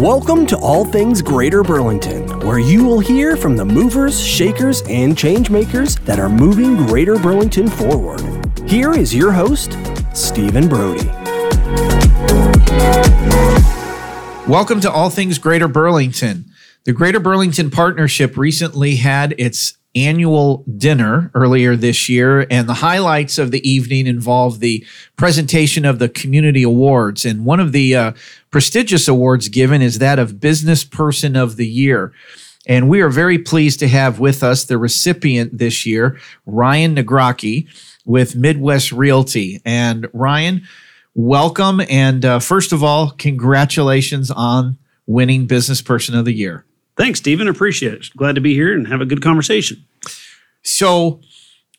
Welcome to All Things Greater Burlington, where you will hear from the movers, shakers, and changemakers that are moving Greater Burlington forward. Here is your host, Stephen Brody. Welcome to All Things Greater Burlington. The Greater Burlington Partnership recently had its annual dinner earlier this year, and the highlights of the evening involved the presentation of the community awards. And one of the uh, prestigious awards given is that of Business Person of the Year. And we are very pleased to have with us the recipient this year, Ryan Nagrocki with Midwest Realty. And Ryan, welcome. And uh, first of all, congratulations on winning Business Person of the Year. Thanks, Stephen. Appreciate it. Glad to be here and have a good conversation. So,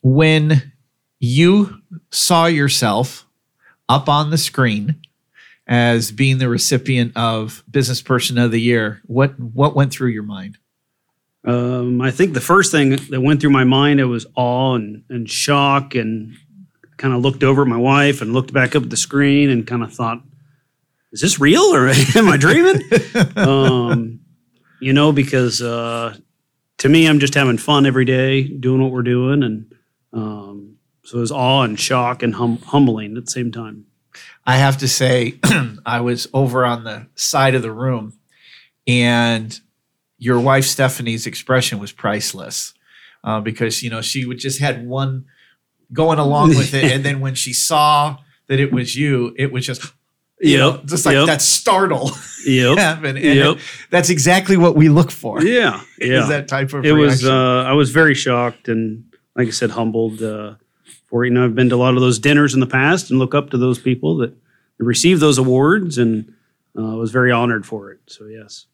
when you saw yourself up on the screen as being the recipient of Business Person of the Year, what what went through your mind? Um, I think the first thing that went through my mind it was awe and, and shock, and kind of looked over at my wife and looked back up at the screen and kind of thought, "Is this real or am I dreaming?" um, you know, because uh, to me, I'm just having fun every day doing what we're doing. And um, so it was awe and shock and hum- humbling at the same time. I have to say, I was over on the side of the room and your wife Stephanie's expression was priceless uh, because, you know, she would just had one going along with it. and then when she saw that it was you, it was just, you yep. know, just like yep. that startle yep. happen. And yep. It, that's exactly what we look for. Yeah. Yeah. Is that type of It reaction. was, uh, I was very shocked and, like I said, humbled uh, for, you know, I've been to a lot of those dinners in the past and look up to those people that receive those awards and uh, was very honored for it. So, yes.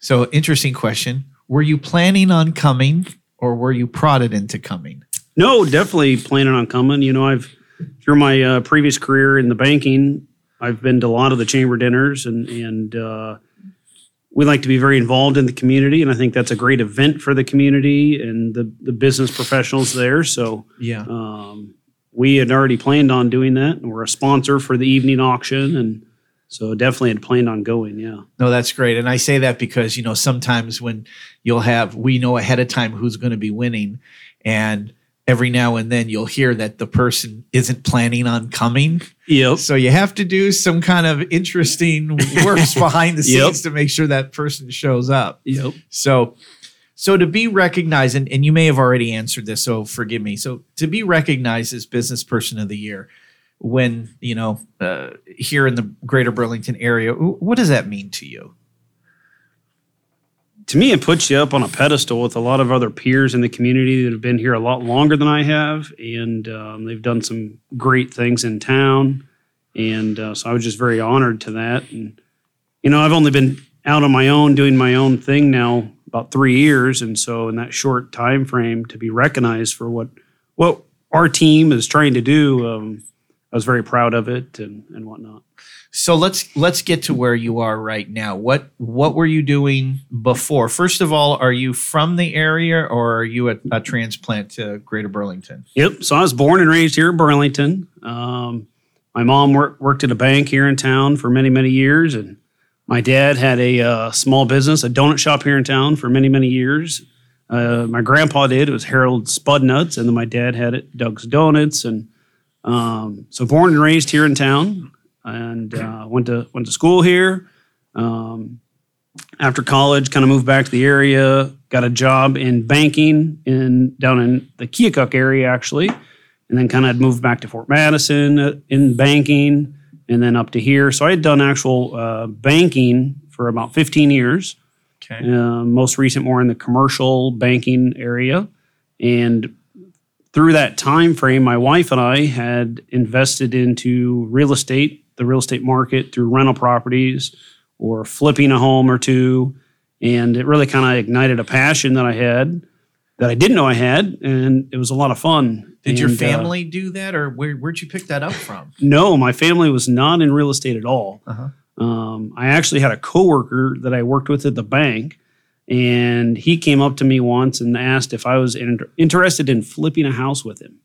So, interesting question. Were you planning on coming or were you prodded into coming? No, definitely planning on coming. You know, I've, through my uh, previous career in the banking, I've been to a lot of the chamber dinners, and and uh, we like to be very involved in the community, and I think that's a great event for the community and the the business professionals there. So yeah, um, we had already planned on doing that, and we're a sponsor for the evening auction, and so definitely had planned on going. Yeah, no, that's great, and I say that because you know sometimes when you'll have we know ahead of time who's going to be winning, and every now and then you'll hear that the person isn't planning on coming. Yep. So you have to do some kind of interesting works behind the scenes yep. to make sure that person shows up. Yep. So so to be recognized, and, and you may have already answered this, so forgive me. So to be recognized as business person of the year, when you know uh, here in the greater Burlington area, what does that mean to you? To me, it puts you up on a pedestal with a lot of other peers in the community that have been here a lot longer than I have, and um, they've done some great things in town. And uh, so I was just very honored to that. And you know, I've only been out on my own doing my own thing now about three years, and so in that short time frame, to be recognized for what what our team is trying to do, um, I was very proud of it and and whatnot. So let's let's get to where you are right now. What what were you doing before? First of all, are you from the area or are you a, a transplant to Greater Burlington? Yep. So I was born and raised here in Burlington. Um, my mom work, worked at a bank here in town for many many years, and my dad had a uh, small business, a donut shop here in town for many many years. Uh, my grandpa did. It was Harold Spudnuts, and then my dad had it, Doug's Donuts, and um, so born and raised here in town and uh, went to went to school here. Um, after college, kind of moved back to the area, got a job in banking in down in the Keokuk area actually, and then kind of moved back to Fort Madison uh, in banking, and then up to here. So I had done actual uh, banking for about 15 years. Okay. Uh, most recent more in the commercial banking area, and through that time frame, my wife and I had invested into real estate the real estate market through rental properties or flipping a home or two. And it really kind of ignited a passion that I had that I didn't know I had. And it was a lot of fun. Did and, your uh, family uh, do that or where, where'd you pick that up from? No, my family was not in real estate at all. Uh-huh. Um, I actually had a coworker that I worked with at the bank. And he came up to me once and asked if I was in, interested in flipping a house with him.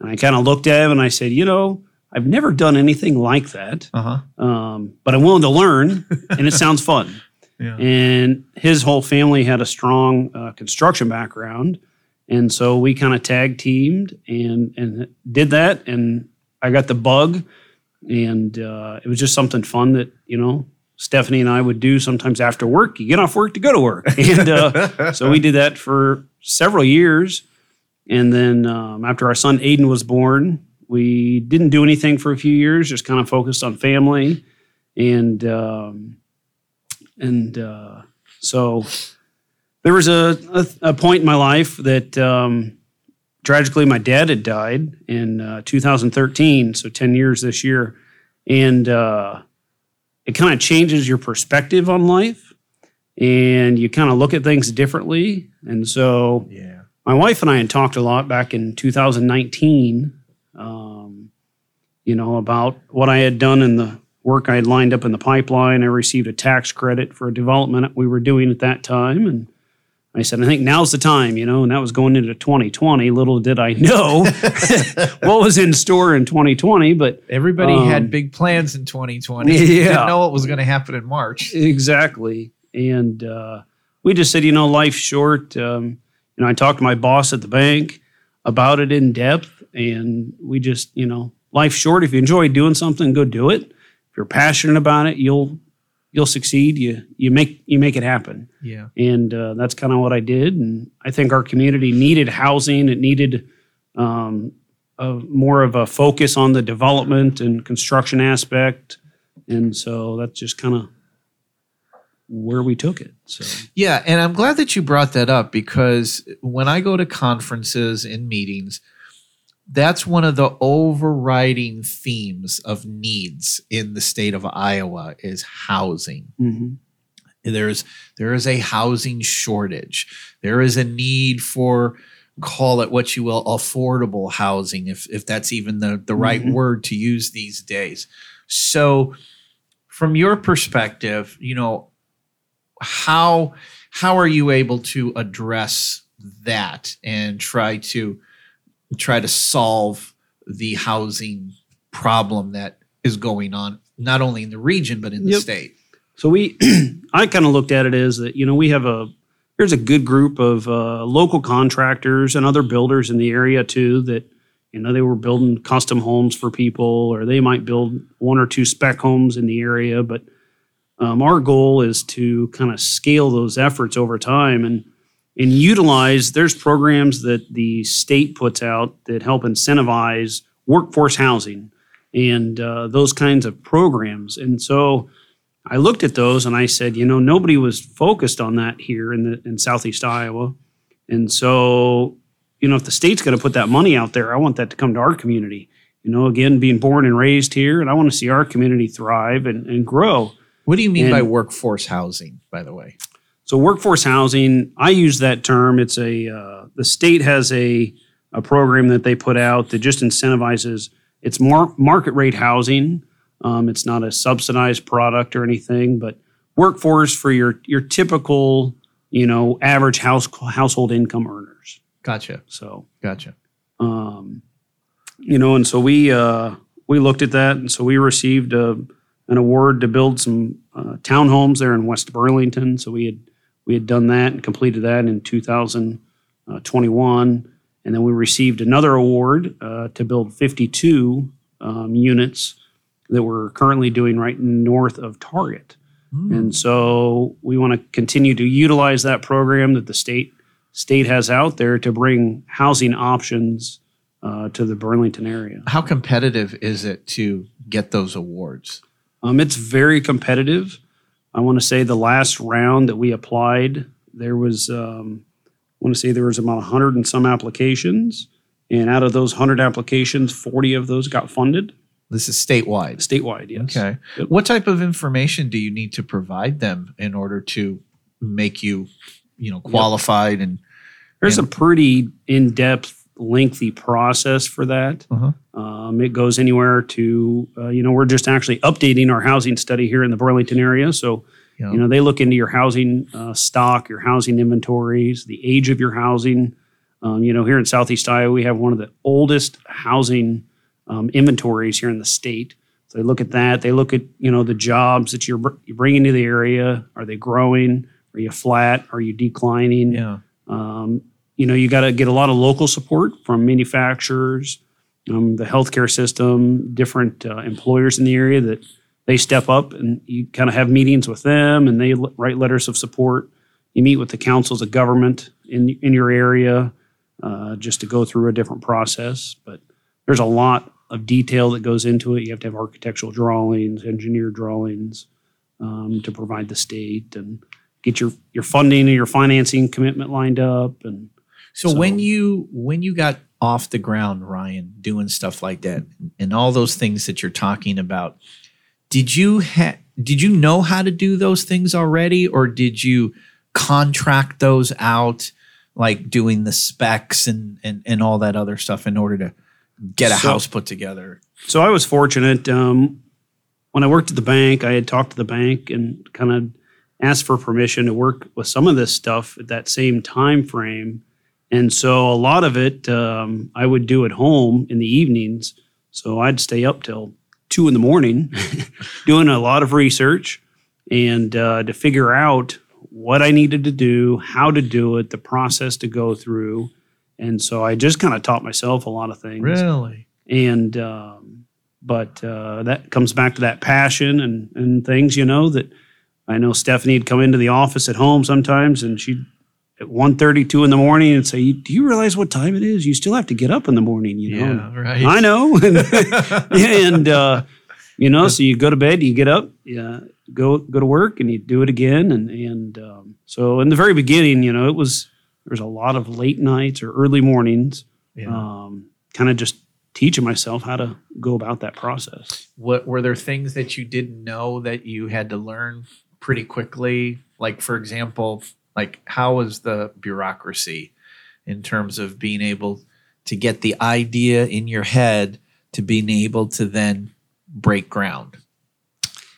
And I kind of looked at him and I said, you know, I've never done anything like that, Uh huh. um, but I'm willing to learn, and it sounds fun. Yeah. And his whole family had a strong uh, construction background, and so we kind of tag teamed and and did that. And I got the bug, and uh, it was just something fun that you know Stephanie and I would do sometimes after work. You get off work to go to work, and uh, so we did that for several years. And then um, after our son Aiden was born, we didn't do anything for a few years, just kind of focused on family. And um, and uh, so there was a, a, a point in my life that um, tragically my dad had died in uh, 2013, so 10 years this year. And uh, it kind of changes your perspective on life and you kind of look at things differently. And so Yeah. my wife and I had talked a lot back in 2019, um, you know, about what I had done and the work I had lined up in the pipeline. I received a tax credit for a development we were doing at that time. And I said, I think now's the time, you know, and that was going into 2020. Little did I know what was in store in 2020, but Everybody Um, had big plans in 2020. Yeah. Didn't know what was going to happen in March. Exactly. And uh, we just said, you know, life's short. Um, you know, I talked to my boss at the bank about it in depth, and we just, you know, life's short. If you enjoy doing something, go do it. If you're passionate about it, you'll you'll succeed. You you make you make it happen. Yeah. And uh, that's kind of what I did. And I think our community needed housing. It needed um, a, more of a focus on the development and construction aspect. And so that's just kind of where we took it. So Yeah, and I'm glad that you brought that up because when I go to conferences and meetings, that's one of the overriding themes of needs in the state of Iowa is housing. There's there is a housing shortage. There is a need for call it what you will affordable housing if if that's even the the right Mhm. word to use these days. So from your perspective, you know, how how are you able to address that and try to try to solve the housing problem that is going on not only in the region but in the Yep. state So we, I kind of looked at it as that you know we have a there's a good group of uh, local contractors and other builders in the area too that you know they were building custom homes for people or they might build one or two spec homes in the area, but um, our goal is to kind of scale those efforts over time and and utilize. There's programs that the state puts out that help incentivize workforce housing and uh, those kinds of programs, and so. I looked at those and I said, you know, nobody was focused on that here in the in Southeast Iowa, and so, you know, if the state's going to put that money out there, I want that to come to our community. You know, again, being born and raised here, and I want to see our community thrive and, and grow. what do you mean by workforce housing by the way So workforce housing, I use that term. It's a uh, the state has a a program that they put out that just incentivizes. It's mar- market rate housing. Um, it's not a subsidized product or anything, but workforce for your your typical you know average house household income earners. gotcha So gotcha um, you know, and so we uh, we looked at that, and so we received a, an award to build some uh, townhomes there in West Burlington. So we had we had done that and completed that in 2021, and then we received another award uh, to build 52 um, units that we're currently doing right north of Target. And so we want to continue to utilize that program that the state state has out there to bring housing options uh, to the Burlington area. how competitive is it to get those awards Um, it's very competitive. I want to say the last round that we applied, there was, um, I want to say there was about 100 and some applications. And out of those 100 applications, 40 of those got funded this is statewide statewide. Yes. Okay. Yep. What type of information do you need to provide them in order to make you, you know, qualified and There's Yeah. a pretty in depth, lengthy process for that. Uh-huh. Um, it goes anywhere to, uh, you know, we're just actually updating our housing study here in the Burlington area. So, you know, you know, they look into your housing uh, stock, your housing inventories, the age of your housing. Um, you know, here in Southeast Iowa, we have one of the oldest housing um, inventories here in the state. So they look at that. They look at you know the jobs that you're br- you bring into the area. Are they growing? Are you flat? Are you declining? Yeah. Um, you know, you got to get a lot of local support from manufacturers, um, the healthcare system, different uh, employers in the area that they step up and you kind of have meetings with them and they l- write letters of support. You meet with the councils of government in in your area uh, just to go through a different process. But there's a lot of detail that goes into it. You have to have architectural drawings, engineer drawings um, to provide the state and get your your funding and your financing commitment lined up and So, So- when you when you got off the ground, Ryan, doing stuff like that, and all those things that you're talking about, did you ha- did you know how to do those things already, or did you contract those out, like doing the specs and and and all that other stuff in order to get a So- house put together? So I was fortunate. Um, when I worked at the bank, I had talked to the bank and kind of asked for permission to work with some of this stuff at that same time frame. And so a lot of it um, I would do at home in the evenings. So I'd stay up till two in the morning doing a lot of research and uh, to figure out what I needed to do, how to do it, the process to go through. And so I just kind of taught myself a lot of things Really? and um, but uh, that comes back to that passion and and things you know that I know Stephanie would come into the office at home sometimes and she'd at 1.32 in the morning and say do you realize what time it is you still have to get up in the morning you know Yeah, right. I know and uh, you know so you go to bed you get up yeah go go to work and you do it again and and um, so in the very beginning you know it was there was a lot of late nights or early mornings Yeah. um, kind of just teaching myself how to go about that process. what were there things that you didn't know that you had to learn pretty quickly like for example like how was the bureaucracy in terms of being able to get the idea in your head to being able to then break ground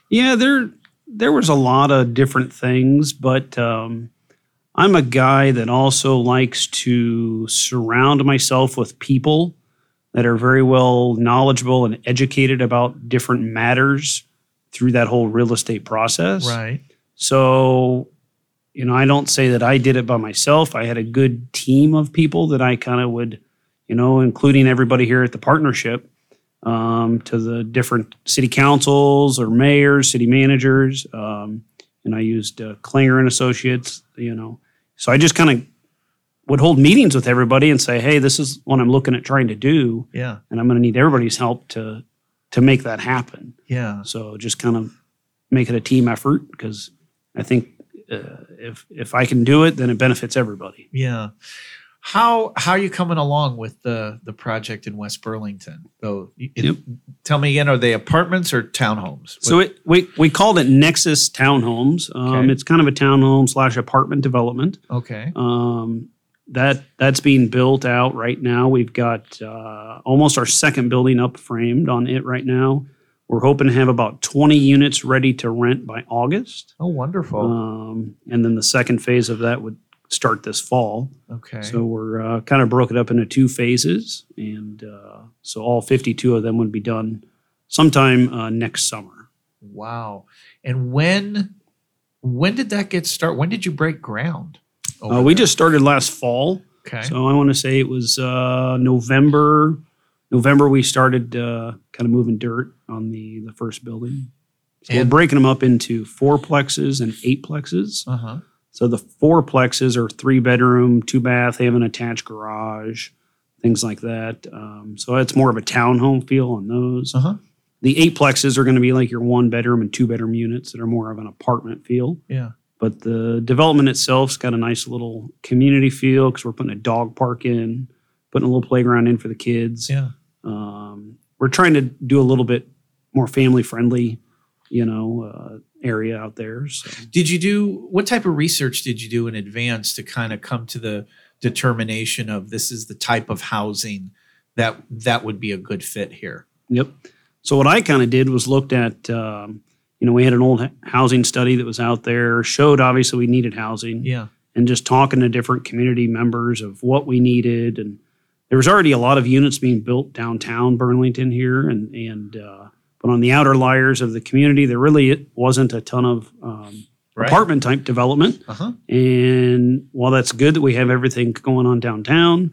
Yeah, there there was a lot of different things, but um, I'm a guy that also likes to surround myself with people that are very well knowledgeable and educated about different matters through that whole real estate process. right So, you know, I don't say that I did it by myself. I had a good team of people that I kind of would, you know, including everybody here at the partnership, um, to the different city councils or mayors, city managers. Um, and I used uh, Klingner and Associates, you know. So I just kind of would hold meetings with everybody and say, hey, this is what I'm looking at trying to do. yeah And I'm going to need everybody's help to, to make that happen. yeah So just kind of make it a team effort because I think uh, if if I can do it, then it benefits everybody. yeah how how are you coming along with the the project in west burlington so Yep. tell me again are they apartments or townhomes So it we we called it Nexus Townhomes. Um, Okay. It's kind of a townhome slash apartment development. okay Um, that that's being built out right now. We've got uh, almost our second building up framed on it right now. We're hoping to have about 20 units ready to rent by August. oh wonderful Um, and then the second phase of that would start this fall. okay So we're uh, kind of broke it up into two phases, and uh, so all 52 of them would be done sometime uh, next summer. Wow. And when when did that get started? When did you break ground? Uh, we there? just started last fall, okay. so I want to say it was uh, November. November we started uh, kind of moving dirt on the the first building. So we're breaking them up into four plexes and eightplexes. uh huh. So the four plexes are three bedroom, two bath, they have an attached garage, things like that. Um, so it's more of a townhome feel on those. Uh huh. The eightplexes are going to be like your one bedroom and two bedroom units that are more of an apartment feel. Yeah. But the development itself's got a nice little community feel because we're putting a dog park in, putting a little playground in for the kids. Yeah. Um, we're trying to do a little bit more family friendly, you know, uh, area out there. So. Did you do what type of research did you do in advance to kind of come to the determination of this is the type of housing that that would be a good fit here? Yep. So what I kind of did was looked at, um, you know, we had an old housing study that was out there, showed obviously we needed housing, Yeah. and just talking to different community members of what we needed and there was already a lot of units being built downtown Burlington here, and and uh, but on the outer layers of the community, there really wasn't a ton of um, Right. apartment type development. Uh-huh. And while that's good that we have everything going on downtown,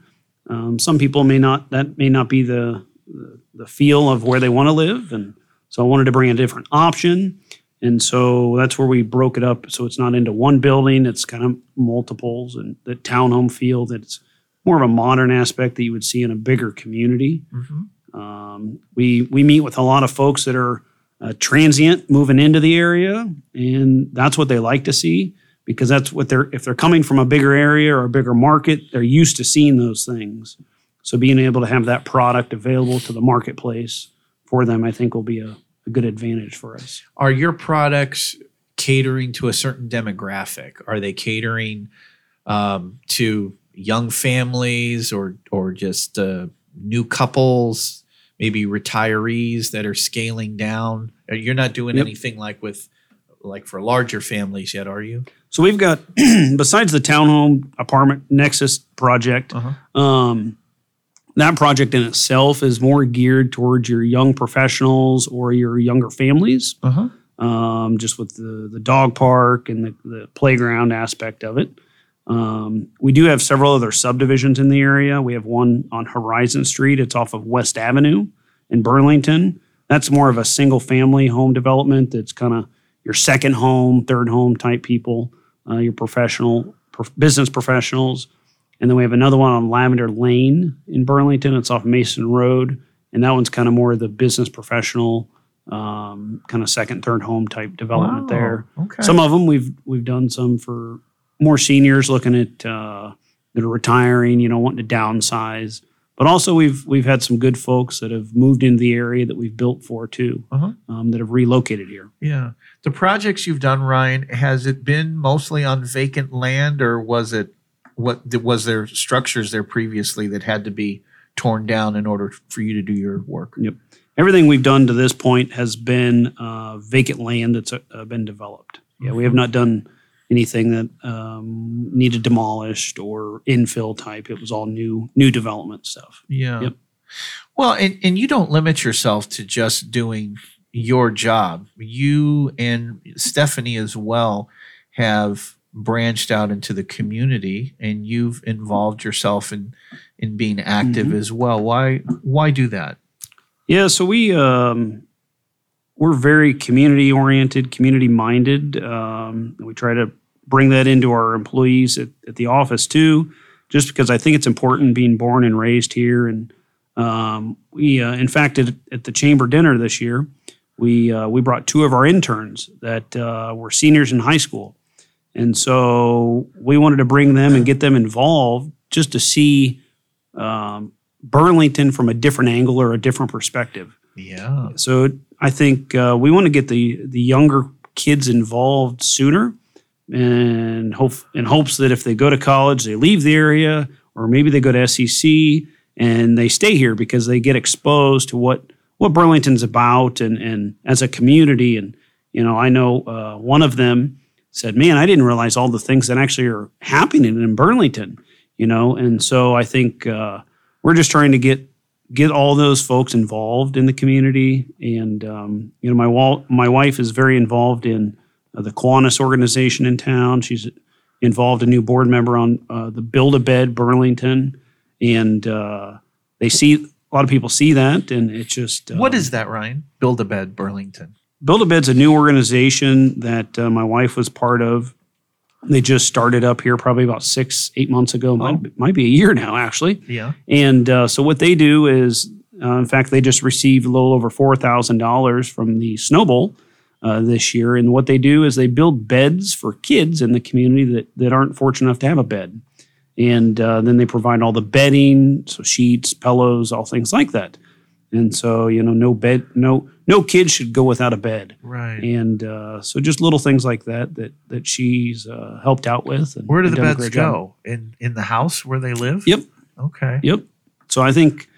um, some people may not that may not be the, the the feel of where they want to live, and so I wanted to bring a different option. And so that's where we broke it up. So it's not into one building; it's kind of multiples, and the townhome feel that it's more of a modern aspect that you would see in a bigger community. Mhm. Um, we we meet with a lot of folks that are uh, transient moving into the area, and that's what they like to see because that's what they're if they're coming from a bigger area or a bigger market, they're used to seeing those things. So being able to have that product available to the marketplace for them, I think, will be a, a good advantage for us. Are your products catering to a certain demographic? Are they catering um, to young families or or just uh, new couples? Maybe retirees that are scaling down. Uh, You're not doing Yep. anything like with like for larger families yet, are you? So we've got besides the townhome apartment Nexus project, Uh-huh. um, that project in itself is more geared towards your young professionals or your younger families. Uh huh. um, just with the, the dog park and the, the playground aspect of it. Um, we do have several other subdivisions in the area. We have one on Horizon Street. It's off of West Avenue in Burlington. That's more of a single family home development. That's kind of your second home, third home type people, uh, your professional prof- business professionals. And then we have another one on Lavender Lane in Burlington. It's off Mason Road, and that one's kind of more of the business professional, um, kind of second, third home type development Wow. there. Okay. Some of them we've we've done some for more seniors looking at uh, that are retiring, you know, wanting to downsize. But also we've we've had some good folks that have moved into the area that we've built for too, Uh-huh. um, that have relocated here. Yeah. The projects you've done, Ryan, has it been mostly on vacant land or was it what was there structures there previously that had to be torn down in order for you to do your work? Yep. Everything we've done to this point has been uh, vacant land that's uh, been developed. Yeah, we have not done anything that um, needed demolished or infill type. It was all new new development stuff. Yeah. Yep. Well, and, and you don't limit yourself to just doing your job. You and Stephanie as well have branched out into the community and you've involved yourself in in being active Mhm. as well. Why why do that? Yeah, so we um, we're very community oriented, community minded. Um, we try to bring that into our employees at, at the office too, just because I think it's important being born and raised here. And um, we, uh, in fact, at, at the chamber dinner this year, we uh, we brought two of our interns that uh, were seniors in high school, and so we wanted to bring them and get them involved just to see um, Burlington from a different angle or a different perspective. Yeah. So I think uh, we want to get the the younger kids involved sooner, and hope in hopes that if they go to college, they leave the area, or maybe they go to SEC and they stay here because they get exposed to what what Burlington's about and and as a community. And you know, I know uh, one of them said, "Man, I didn't realize all the things that actually are happening in Burlington." You know, and so I think uh, we're just trying to get get all those folks involved in the community. And um, you know, my wal- my wife is very involved in uh, the Kiwanis organization in town. She's involved a new board member on uh, the Build a Bed Burlington, and uh, they see a lot of people see that, and it's just uh, What is that, Ryan? Build a bed, Burlington. Build a Bed's a new organization that uh, my wife was part of. They just started up here probably about six, eight months ago. Might, be- might be a year now, actually. Yeah. And uh, so what they do is, uh, in fact, they just received a little over four thousand dollars from the Snow Bowl uh, this year. And what they do is they build beds for kids in the community that that aren't fortunate enough to have a bed. And uh, then they provide all the bedding, so sheets, pillows, all things like that. And so you know, no bed, no no kid should go without a bed. Right. And uh, so just little things like that that that she's uh, helped out with. And Where do the beds job. go? In in the house where they live? Yep. Okay. Yep. So I think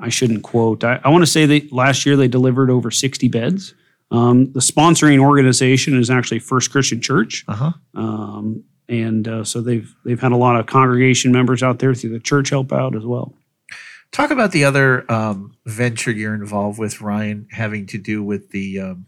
I shouldn't quote. I, I want to say that last year they delivered over 60 beds. Um, the sponsoring organization is actually First Christian Church. Uh huh. Um, and uh, so they've they've had a lot of congregation members out there through the church help out as well. Talk about the other um, venture you're involved with, Ryan, having to do with the um,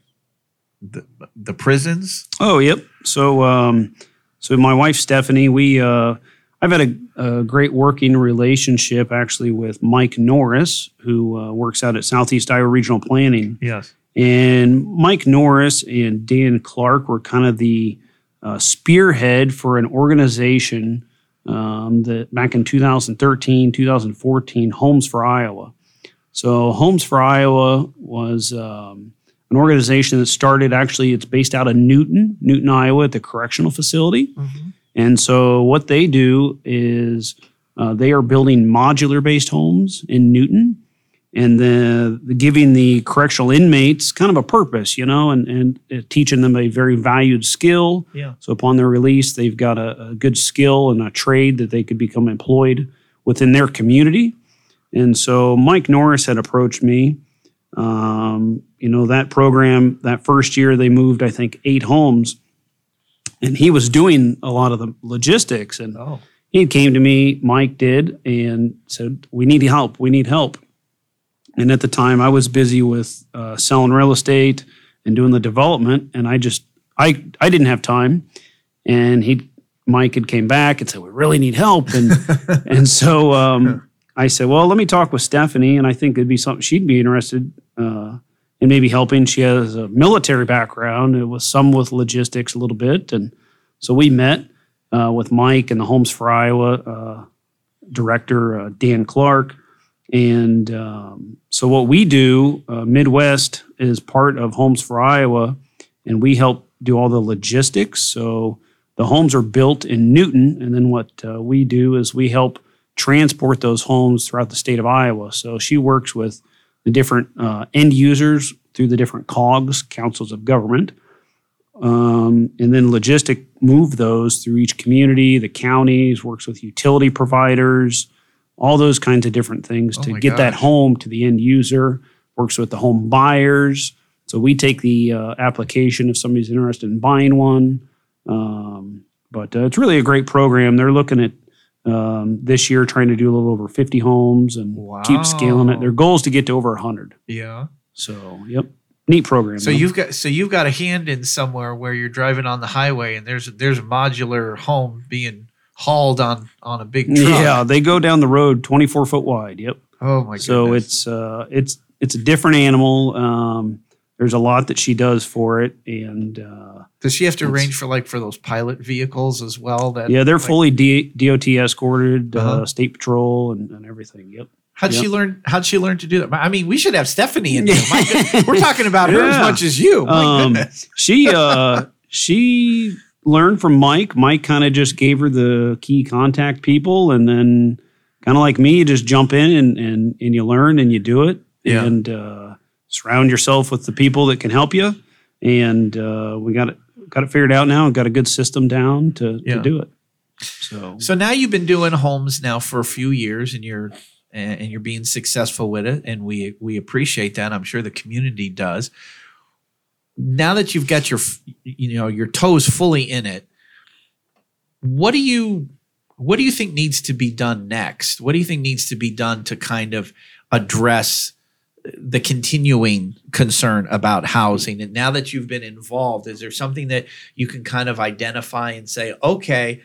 the, the prisons. Oh, yep. So, um, so my wife Stephanie, we uh, I've had a, a great working relationship actually with Mike Norris, who uh, works out at Southeast Iowa Regional Planning. Yes. And Mike Norris and Dan Clark were kind of the uh, spearhead for an organization um, that back in 2013, 2014, Homes for Iowa. So Homes for Iowa was um, an organization that started actually, it's based out of Newton, Newton, Iowa, at the correctional facility. And so what they do is uh, they are building modular based homes in Newton and the, the giving the correctional inmates kind of a purpose, you know, and, and uh, teaching them a very valued skill. Yeah. So upon their release, they've got a, a good skill and a trade that they could become employed within their community. And so Mike Norris had approached me. Um, you know, that program, that first year, they moved, I think, eight homes. And he was doing a lot of the logistics. And Oh. he came to me, Mike did, and said, We need help. We need help. And at the time, I was busy with uh, selling real estate and doing the development, and I just I I didn't have time. And he Mike had came back and said, "We really need help." And and so um, I said, "Well, let me talk with Stephanie, and I think it'd be something she'd be interested uh, in maybe helping." She has a military background, it was some with logistics a little bit, and so we met uh, with Mike and the Homes for Iowa uh, director uh, Dan Clark. And um, so, what we do, uh, Midwest is part of Homes for Iowa, and we help do all the logistics. So, the homes are built in Newton, and then what uh, we do is we help transport those homes throughout the state of Iowa. So, she works with the different uh, end users through the different COGS, councils of government, um, and then logistic move those through each community, the counties, works with utility providers all those kinds of different things Oh to get that home to the end user. Works with the home buyers. So we take the uh, application if somebody's interested in buying one. Um, but uh, it's really a great program. They're looking at um, this year trying to do a little over 50 homes and keep scaling it. Their goal is to get to over 100. Yeah. So, yep, neat program. So though. you've got so you've got a hand in somewhere where you're driving on the highway and there's there's a modular home being hauled on on a big truck. yeah, they go down the road 24 foot wide. Yep. Oh my God. so goodness. it's uh, it's it's a different animal. Um, there's a lot that she does for it, and uh, Does she have to arrange for like for those pilot vehicles as well? That yeah, they're like, fully D- DOT escorted, uh Uh-huh. state patrol, and, and everything. Yep. How'd she learn? How'd she learn to do that? I mean, we should have Stephanie in here. My. We're talking about her as much as you. My Um, goodness. She uh, she learned from Mike. Mike kind of just gave her the key contact people, and then kind of like me, you just jump in and and and you learn and you do it, Yeah. and uh, surround yourself with the people that can help you. And uh, we got it got it figured out now, and got a good system down to Yeah. to do it. So So now you've been doing homes now for a few years, and you're and and you're being successful with it, and we we appreciate that. I'm sure the community does. Now that you've got your you know your toes fully in it, what do you what do you think needs to be done next? What do you think needs to be done to kind of address the continuing concern about housing? And now that you've been involved, is there something that you can kind of identify and say, okay,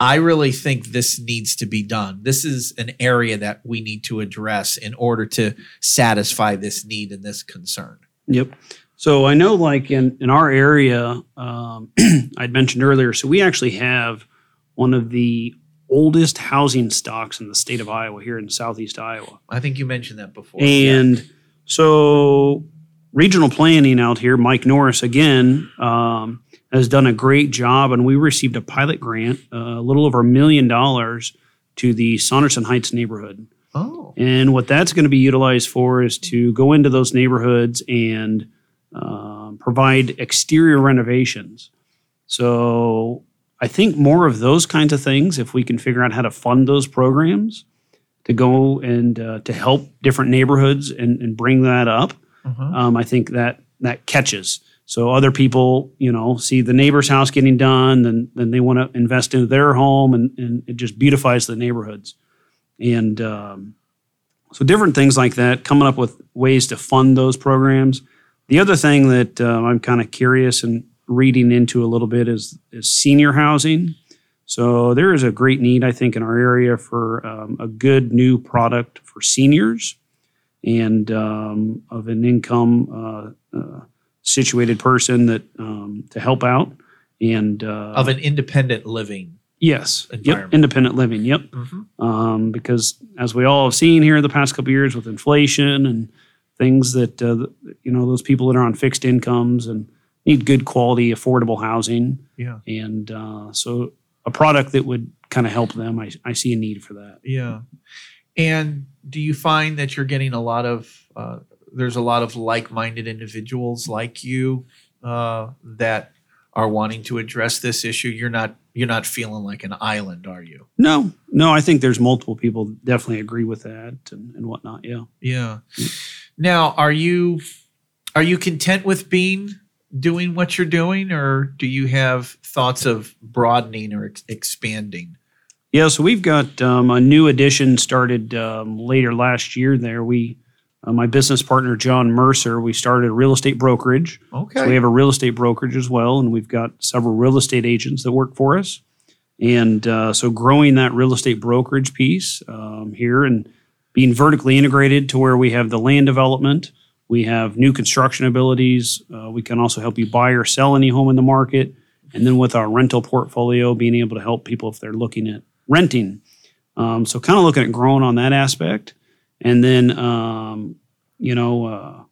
I really think this needs to be done. This is an area that we need to address in order to satisfy this need and this concern. Yep. So I know, like in in our area, um, I'd mentioned earlier. So we actually have one of the oldest housing stocks in the state of Iowa here in southeast Iowa, I think you mentioned that before. and so regional planning out here, Mike Norris again um, has done a great job, and we received a pilot grant, uh, a little over a million dollars, to the Saunderson Heights neighborhood. oh, And what that's going to be utilized for is to go into those neighborhoods and um, provide exterior renovations. So I think more of those kinds of things, if we can figure out how to fund those programs to go and uh, to help different neighborhoods and, and bring that up, uh-huh. um, I think that that catches So other people, you know, see the neighbor's house getting done, then then they want to invest in their home, and, and it just beautifies the neighborhoods. And um, so different things like that, coming up with ways to fund those programs. The other thing that uh, I'm kind of curious and reading into a little bit is, is senior housing. So there is a great need, I think, in our area for um, a good new product for seniors and um, of an income uh, uh, situated person that um, to help out and uh, Of an independent living. yes, yep, independent living, yep. Um, because as we all have seen here in the past couple of years with inflation and things that uh, you know those people that are on fixed incomes and need good quality affordable housing Yeah. and uh, so a product that would kind of help them I, I see a need for that Yeah. And do you find that you're getting a lot of, uh, there's a lot of like minded individuals like you uh, that are wanting to address this issue? You're not, you're not feeling like an island, are you? no no i think there's multiple people that definitely agree with that and, and whatnot yeah Yeah. Now, are you, are you content with being doing what you're doing or do you have thoughts of broadening or ex- expanding? Yeah, so we've got um, a new addition started um, later last year. There, we, uh, my business partner John Mercer, we started a real estate brokerage. Okay. So we have a real estate brokerage as well, and we've got several real estate agents that work for us. And uh, so growing that real estate brokerage piece um, here and being vertically integrated to where we have the land development, we have new construction abilities. Uh, we can also help you buy or sell any home in the market. And then with our rental portfolio, being able to help people if they're looking at renting. Um, so kind of looking at growing on that aspect. And then, um, you know, uh,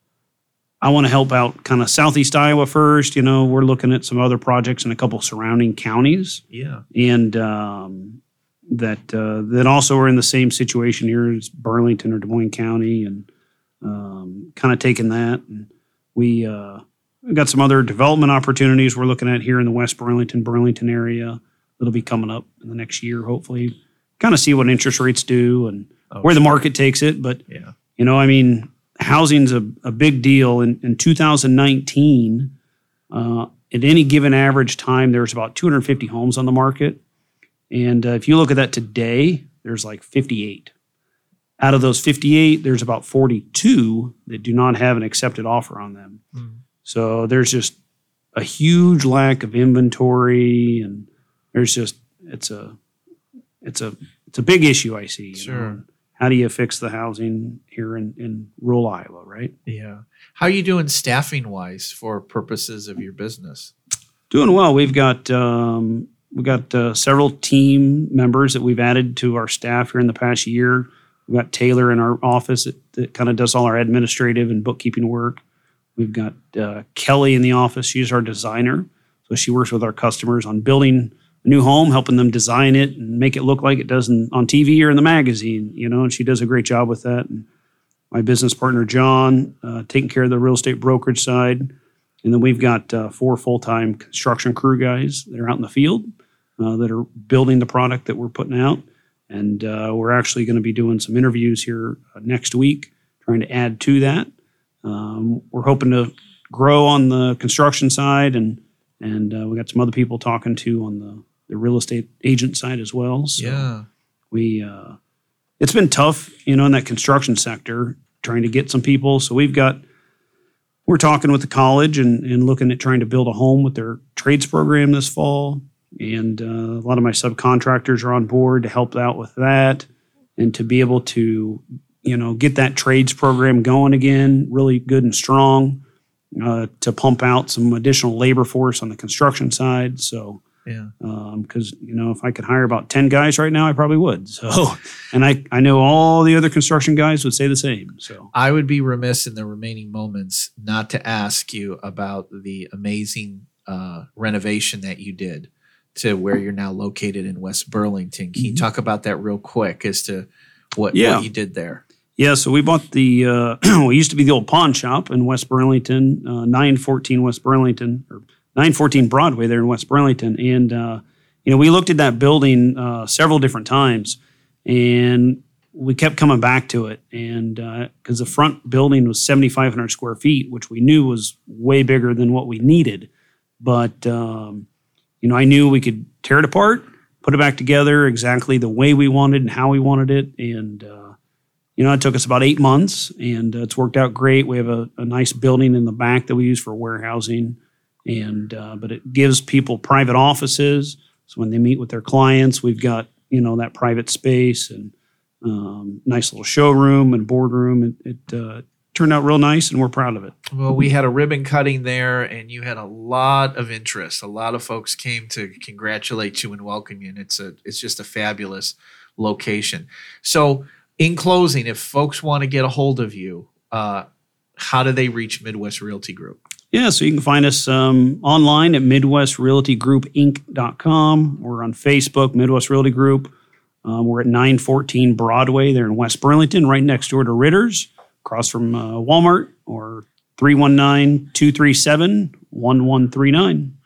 I want to help out kind of Southeast Iowa first. You know, we're looking at some other projects in a couple surrounding counties yeah. and um, that uh, that also are in the same situation here as Burlington or Des Moines County, and um, kind of taking that. And we uh, we've got some other development opportunities we're looking at here in the West Burlington Burlington area that'll be coming up in the next year, hopefully. Kind of see what interest rates do and Oh, where the market takes it, but Yeah. you know, I mean, housing's a, a big deal. In, in 2019, uh, at any given average time, there's about 250 homes on the market. And uh, if you look at that today, there's like 58. Out of those 58, there's about 42 that do not have an accepted offer on them. Mm. So there's just a huge lack of inventory, and there's just it's a it's a it's a big issue I see. you know, Sure. How do you fix the housing here in, in rural Iowa, right? Yeah. How are you doing staffing wise for purposes of your business? Doing well. We've got um, we've got uh, several team members that we've added to our staff here in the past year. We've got Taylor in our office that, that kind of does all our administrative and bookkeeping work. We've got uh, Kelly in the office. She's our designer, so she works with our customers on building a new home, helping them design it and make it look like it does in, on TV or in the magazine. You know, and she does a great job with that. And my business partner John uh, taking care of the real estate brokerage side. And then we've got uh, four full time construction crew guys that are out in the field uh, that are building the product that we're putting out. And uh, we're actually going to be doing some interviews here uh, next week, trying to add to that. Um, we're hoping to grow on the construction side, and and uh, we got some other people talking to on the, the real estate agent side as well. So Yeah. we uh, it's been tough, you know, in that construction sector trying to get some people. So we've got we're talking with the college and, and looking at trying to build a home with their trades program this fall. And uh, a lot of my subcontractors are on board to help out with that and to be able to, you know, get that trades program going again, really good and strong, uh, to pump out some additional labor force on the construction side. So, Yeah. because you know if I could hire about ten guys right now, I probably would. So, and I I know all the other construction guys would say the same. So, I would be remiss in the remaining moments not to ask you about the amazing uh, renovation that you did to where you're now located in West Burlington. Can you Mhm. talk about that real quick as to what, Yeah. what you did there? yeah, so we bought the uh, we used to be the old pawn shop in West Burlington, uh, nine fourteen West Burlington or nine fourteen Broadway there in West Burlington, and uh, you know we looked at that building uh, several different times, and we kept coming back to it, and because the front building was 7,500 square feet, which we knew was way bigger than what we needed, but um, you know, I knew we could tear it apart, put it back together exactly the way we wanted and how we wanted it, and uh, you know, it took us about eight months, and uh, it's worked out great. We have a, a, nice building in the back that we use for warehousing, and uh, but it gives people private offices. So when they meet with their clients, we've got you know that private space and um, nice little showroom and boardroom. It, it uh, turned out real nice, and we're proud of it. Well, we had a ribbon cutting there, and you had a lot of interest. A lot of folks came to congratulate you and welcome you, and it's a it's just a fabulous location. So, in closing, if folks want to get a hold of you, uh, how do they reach Midwest Realty Group? Yeah, so you can find us um, online at MidwestRealtyGroupInc.com. We're on Facebook, Midwest Realty Group. Um, we're at 914 Broadway there in West Burlington, right next door to Ritter's, across from uh, Walmart, or 319 237 1139.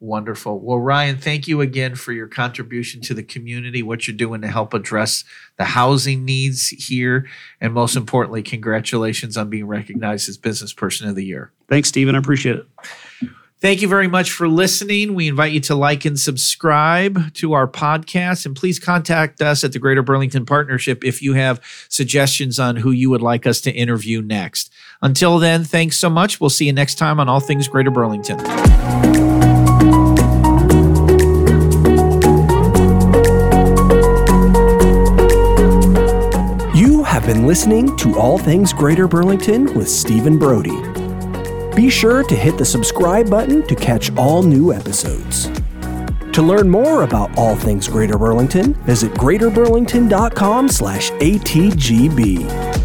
Wonderful. Well, Ryan, thank you again for your contribution to the community, what you're doing to help address the housing needs here. And most importantly, congratulations on being recognized as Business Person of the Year. Thanks, Stephen. I appreciate it. Thank you very much for listening. We invite you to like and subscribe to our podcast. And please contact us at the Greater Burlington Partnership if you have suggestions on who you would like us to interview next. Until then, thanks so much. We'll see you next time on All Things Greater Burlington. You have been listening to All Things Greater Burlington with Stephen Brody. Be sure to hit the subscribe button to catch all new episodes. To learn more about all things Greater Burlington, visit greaterburlington.com slash ATGB.